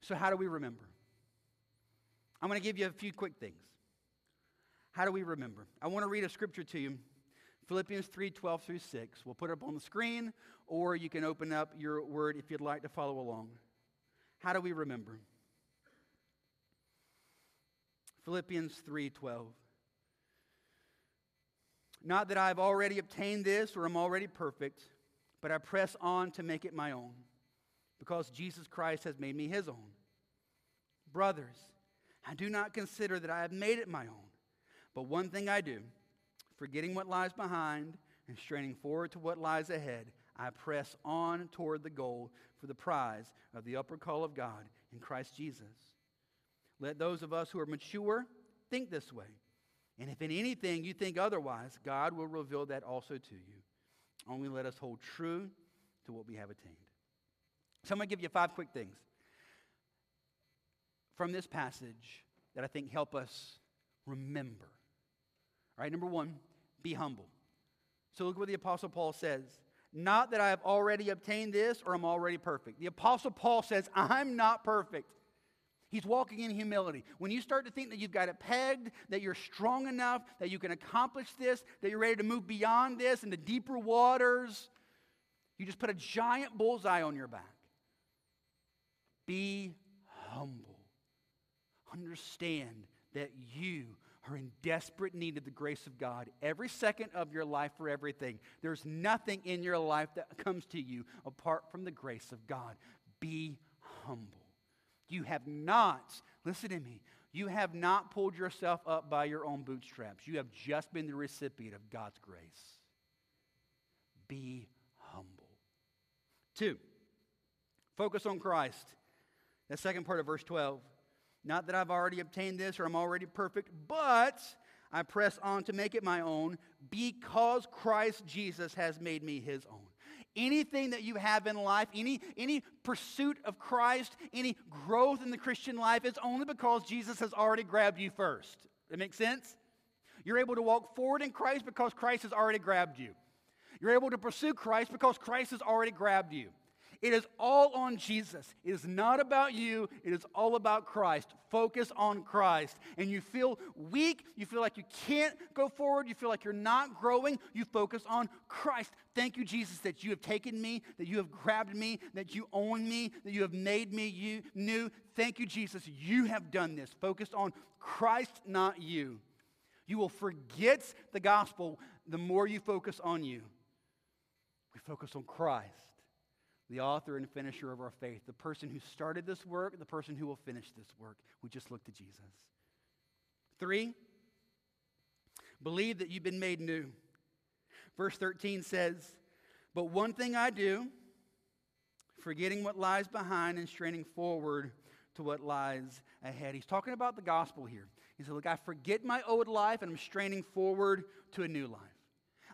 So, how do we remember? I'm going to give you a few quick things. How do we remember? I want to read a scripture to you. Philippians 3 12 through 6. We'll put it up on the screen, or you can open up your word if you'd like to follow along. How do we remember? Philippians 3 12. Not that I've already obtained this or I'm already perfect, but I press on to make it my own, because Jesus Christ has made me his own. Brothers, I do not consider that I have made it my own. But one thing I do, forgetting what lies behind and straining forward to what lies ahead, I press on toward the goal for the prize of the upper call of God in Christ Jesus. Let those of us who are mature think this way. And if in anything you think otherwise, God will reveal that also to you. Only let us hold true to what we have attained. So I'm going to give you five quick things from this passage that I think help us remember. All right, number one, be humble. So look what the Apostle Paul says. Not that I have already obtained this or I'm already perfect. The Apostle Paul says, I'm not perfect. He's walking in humility. When you start to think that you've got it pegged, that you're strong enough, that you can accomplish this, that you're ready to move beyond this into deeper waters, you just put a giant bullseye on your back. Be humble. Understand that you are in desperate need of the grace of God every second of your life for everything. There's nothing in your life that comes to you apart from the grace of God. Be humble. You have not, listen to me, you have not pulled yourself up by your own bootstraps. You have just been the recipient of God's grace. Be humble. Two, focus on Christ. The second part of verse 12. Not that I've already obtained this or I'm already perfect, but I press on to make it my own because Christ Jesus has made me his own. Anything that you have in life, any, any pursuit of Christ, any growth in the Christian life, it's only because Jesus has already grabbed you first. That makes sense? You're able to walk forward in Christ because Christ has already grabbed you. You're able to pursue Christ because Christ has already grabbed you. It is all on Jesus. It is not about you. It is all about Christ. Focus on Christ. And you feel weak. You feel like you can't go forward. You feel like you're not growing. You focus on Christ. Thank you, Jesus, that you have taken me, that you have grabbed me, that you own me, that you have made me you, new. Thank you, Jesus. You have done this. Focus on Christ, not you. You will forget the gospel the more you focus on you. We focus on Christ. The author and finisher of our faith, the person who started this work, the person who will finish this work. We just look to Jesus. Three, believe that you've been made new. Verse 13 says, But one thing I do, forgetting what lies behind and straining forward to what lies ahead. He's talking about the gospel here. He said, Look, I forget my old life and I'm straining forward to a new life.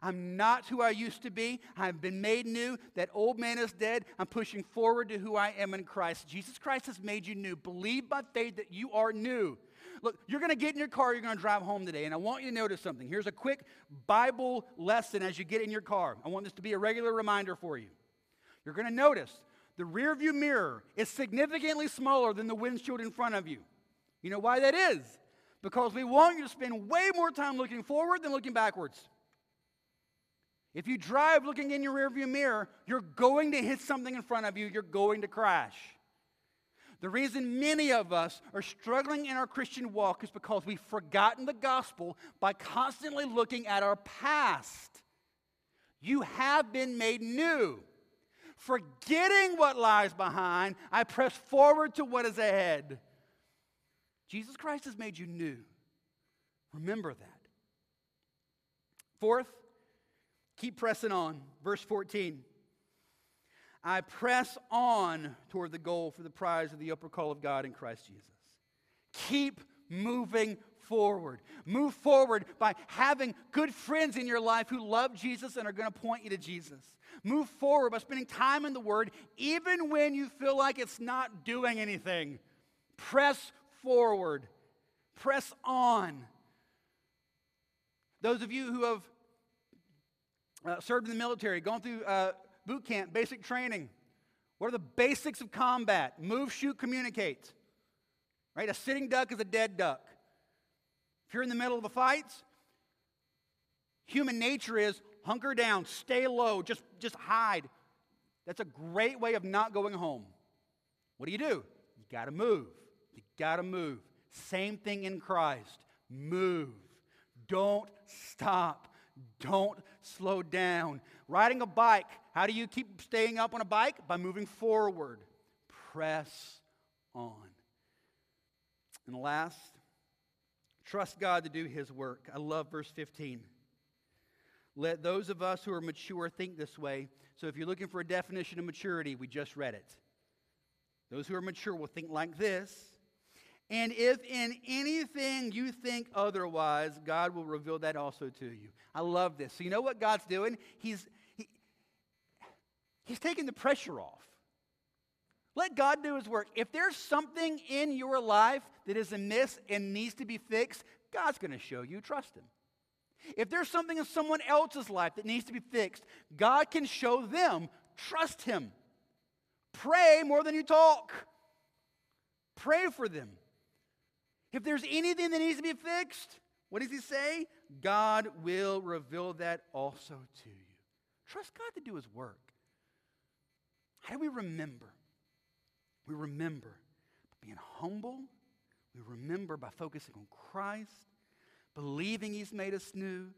I'm not who I used to be. I've been made new. That old man is dead. I'm pushing forward to who I am in Christ. Jesus Christ has made you new. Believe by faith that you are new. Look, you're going to get in your car, you're going to drive home today, and I want you to notice something. Here's a quick Bible lesson as you get in your car. I want this to be a regular reminder for you. You're going to notice the rear view mirror is significantly smaller than the windshield in front of you. You know why that is? Because we want you to spend way more time looking forward than looking backwards. If you drive looking in your rearview mirror, you're going to hit something in front of you, you're going to crash. The reason many of us are struggling in our Christian walk is because we've forgotten the gospel by constantly looking at our past. You have been made new. Forgetting what lies behind, I press forward to what is ahead. Jesus Christ has made you new. Remember that. Fourth, keep pressing on. Verse 14. I press on toward the goal for the prize of the upper call of God in Christ Jesus. Keep moving forward. Move forward by having good friends in your life who love Jesus and are going to point you to Jesus. Move forward by spending time in the Word, even when you feel like it's not doing anything. Press forward, press on. Those of you who have uh, served in the military, gone through uh, boot camp, basic training. What are the basics of combat? Move, shoot, communicate. Right? A sitting duck is a dead duck. If you're in the middle of a fight, human nature is hunker down, stay low, just, just hide. That's a great way of not going home. What do you do? You got to move. You got to move. Same thing in Christ. Move. Don't stop. Don't slow down. Riding a bike, how do you keep staying up on a bike? By moving forward. Press on. And last, trust God to do His work. I love verse 15. Let those of us who are mature think this way. So if you're looking for a definition of maturity, we just read it. Those who are mature will think like this. And if in anything you think otherwise, God will reveal that also to you. I love this. So, you know what God's doing? He's, he, he's taking the pressure off. Let God do his work. If there's something in your life that is amiss and needs to be fixed, God's going to show you. Trust him. If there's something in someone else's life that needs to be fixed, God can show them. Trust him. Pray more than you talk. Pray for them. If there's anything that needs to be fixed, what does he say? God will reveal that also to you. Trust God to do his work. How do we remember? We remember being humble. We remember by focusing on Christ, believing he's made us new,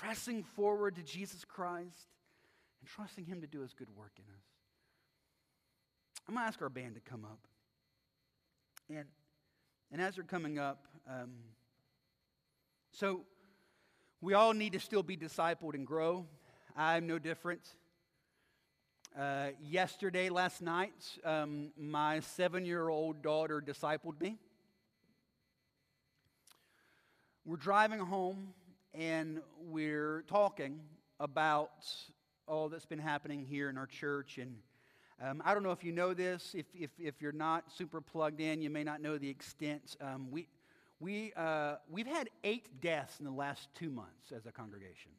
pressing forward to Jesus Christ, and trusting him to do his good work in us. I'm going to ask our band to come up. And and as they're coming up, um, so we all need to still be discipled and grow. I'm no different. Uh, yesterday, last night, um, my seven year old daughter discipled me. We're driving home and we're talking about all that's been happening here in our church and um, I don't know if you know this. If, if, if you're not super plugged in, you may not know the extent. Um, we, we, uh, we've had eight deaths in the last two months as a congregation.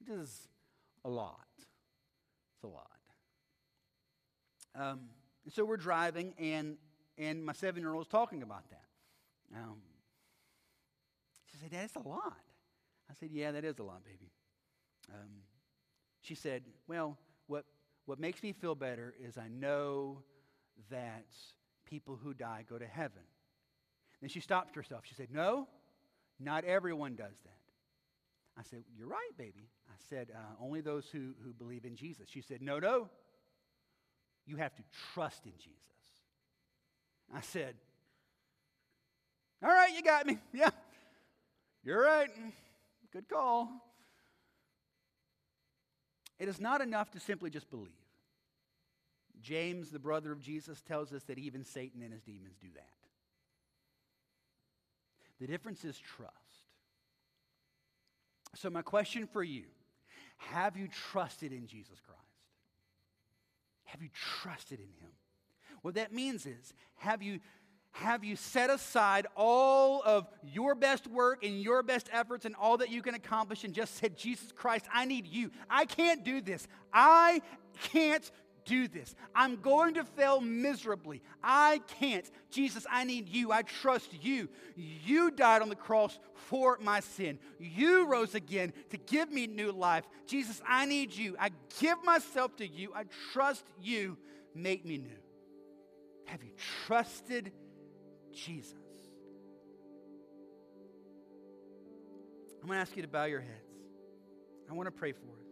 which is a lot. It's a lot. Um, so we're driving, and, and my seven year old is talking about that. Um, she said, Dad, it's a lot. I said, Yeah, that is a lot, baby. Um, she said, Well, what what makes me feel better is I know that people who die go to heaven. Then she stopped herself. She said, No, not everyone does that. I said, You're right, baby. I said, uh, Only those who, who believe in Jesus. She said, No, no. You have to trust in Jesus. I said, All right, you got me. Yeah, you're right. Good call. It is not enough to simply just believe. James, the brother of Jesus, tells us that even Satan and his demons do that. The difference is trust. So, my question for you have you trusted in Jesus Christ? Have you trusted in him? What that means is, have you, have you set aside all of your best work and your best efforts and all that you can accomplish and just said, Jesus Christ, I need you. I can't do this. I can't do this. I'm going to fail miserably. I can't. Jesus, I need you. I trust you. You died on the cross for my sin. You rose again to give me new life. Jesus, I need you. I give myself to you. I trust you. Make me new. Have you trusted Jesus? I'm going to ask you to bow your heads. I want to pray for us.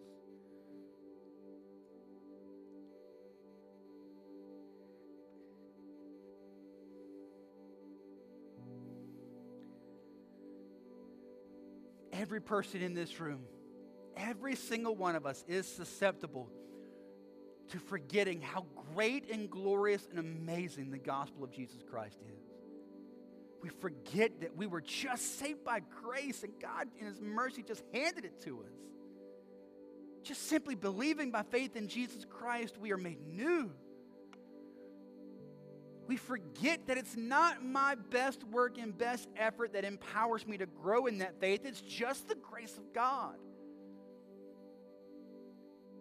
Every person in this room, every single one of us is susceptible to forgetting how great and glorious and amazing the gospel of Jesus Christ is. We forget that we were just saved by grace and God, in His mercy, just handed it to us. Just simply believing by faith in Jesus Christ, we are made new. We forget that it's not my best work and best effort that empowers me to grow in that faith, it's just the grace of God.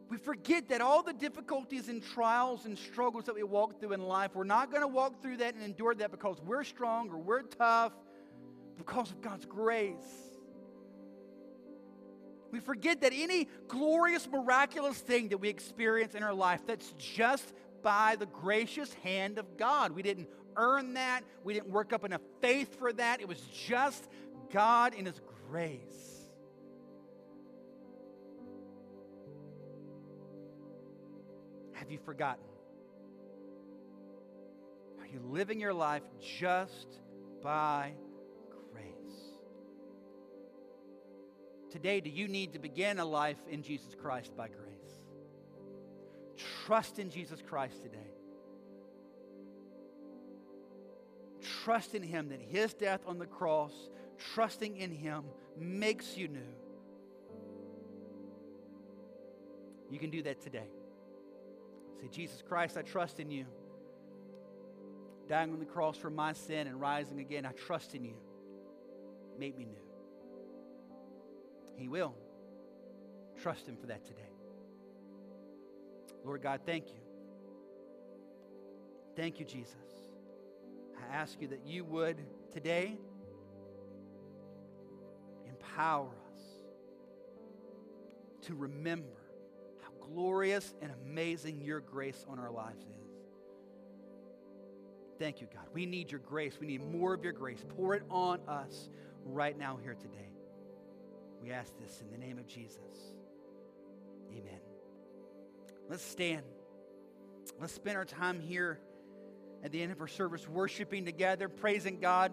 We forget that all the difficulties and trials and struggles that we walk through in life, we're not going to walk through that and endure that because we're strong or we're tough, because of God's grace. We forget that any glorious, miraculous thing that we experience in our life, that's just by the gracious hand of God. We didn't earn that, we didn't work up enough faith for that. It was just God in His grace. Have you forgotten? Are you living your life just by grace? Today, do you need to begin a life in Jesus Christ by grace? Trust in Jesus Christ today. Trust in Him that His death on the cross, trusting in Him, makes you new. You can do that today. Say, Jesus Christ, I trust in you. Dying on the cross for my sin and rising again, I trust in you. Make me new. He will. Trust Him for that today. Lord God, thank you. Thank you, Jesus. I ask you that you would today empower us to remember glorious and amazing your grace on our lives is. Thank you, God. We need your grace. We need more of your grace. Pour it on us right now, here today. We ask this in the name of Jesus. Amen. Let's stand. Let's spend our time here at the end of our service worshiping together, praising God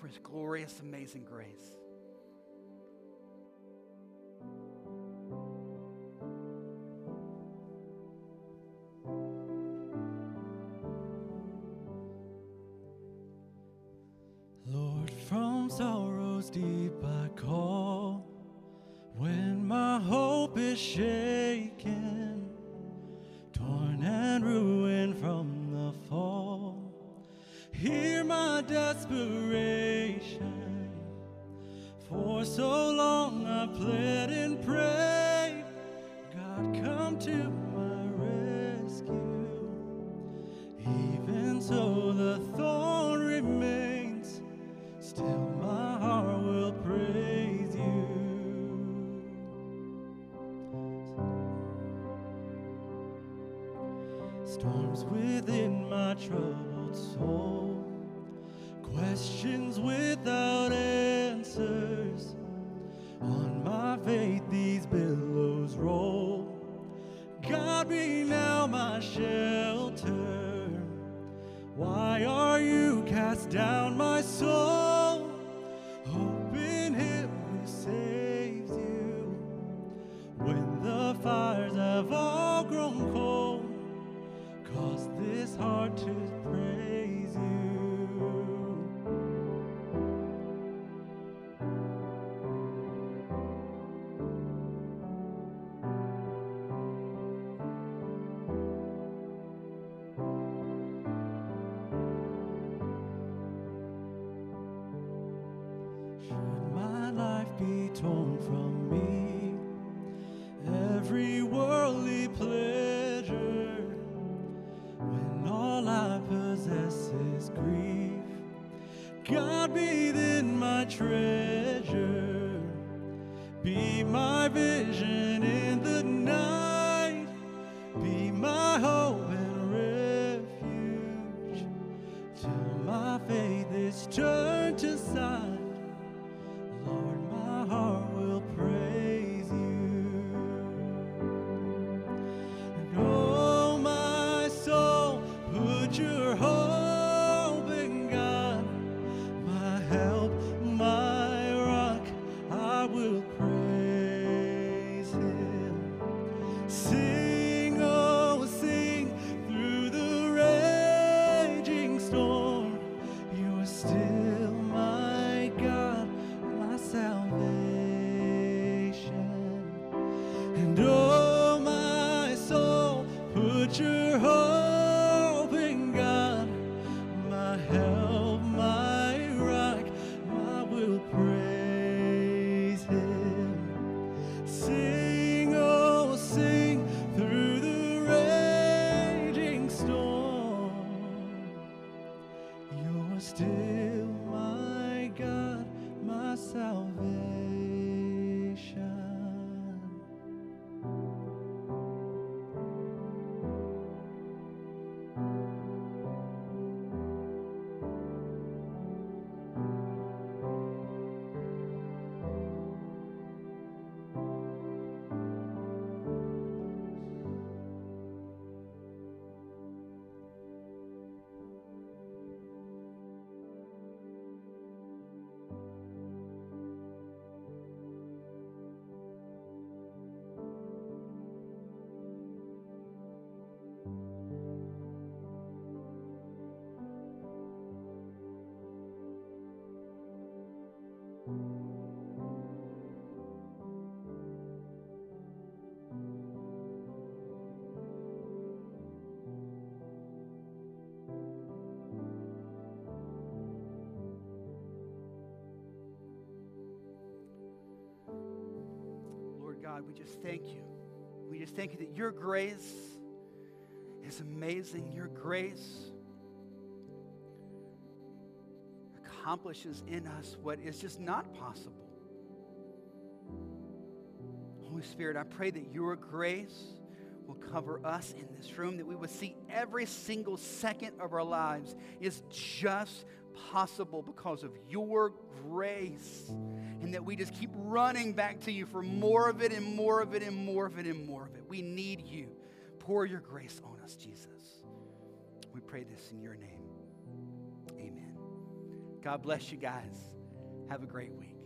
for his glorious, amazing grace. The thorn still my God, my salvation. God, we just thank you. We just thank you that your grace is amazing. Your grace accomplishes in us what is just not possible. Holy Spirit, I pray that your grace will cover us in this room, that we would see every single second of our lives is just possible because of your grace. And that we just keep running back to you for more of it and more of it and more of it and more of it. We need you. Pour your grace on us, Jesus. We pray this in your name. Amen. God bless you guys. Have a great week.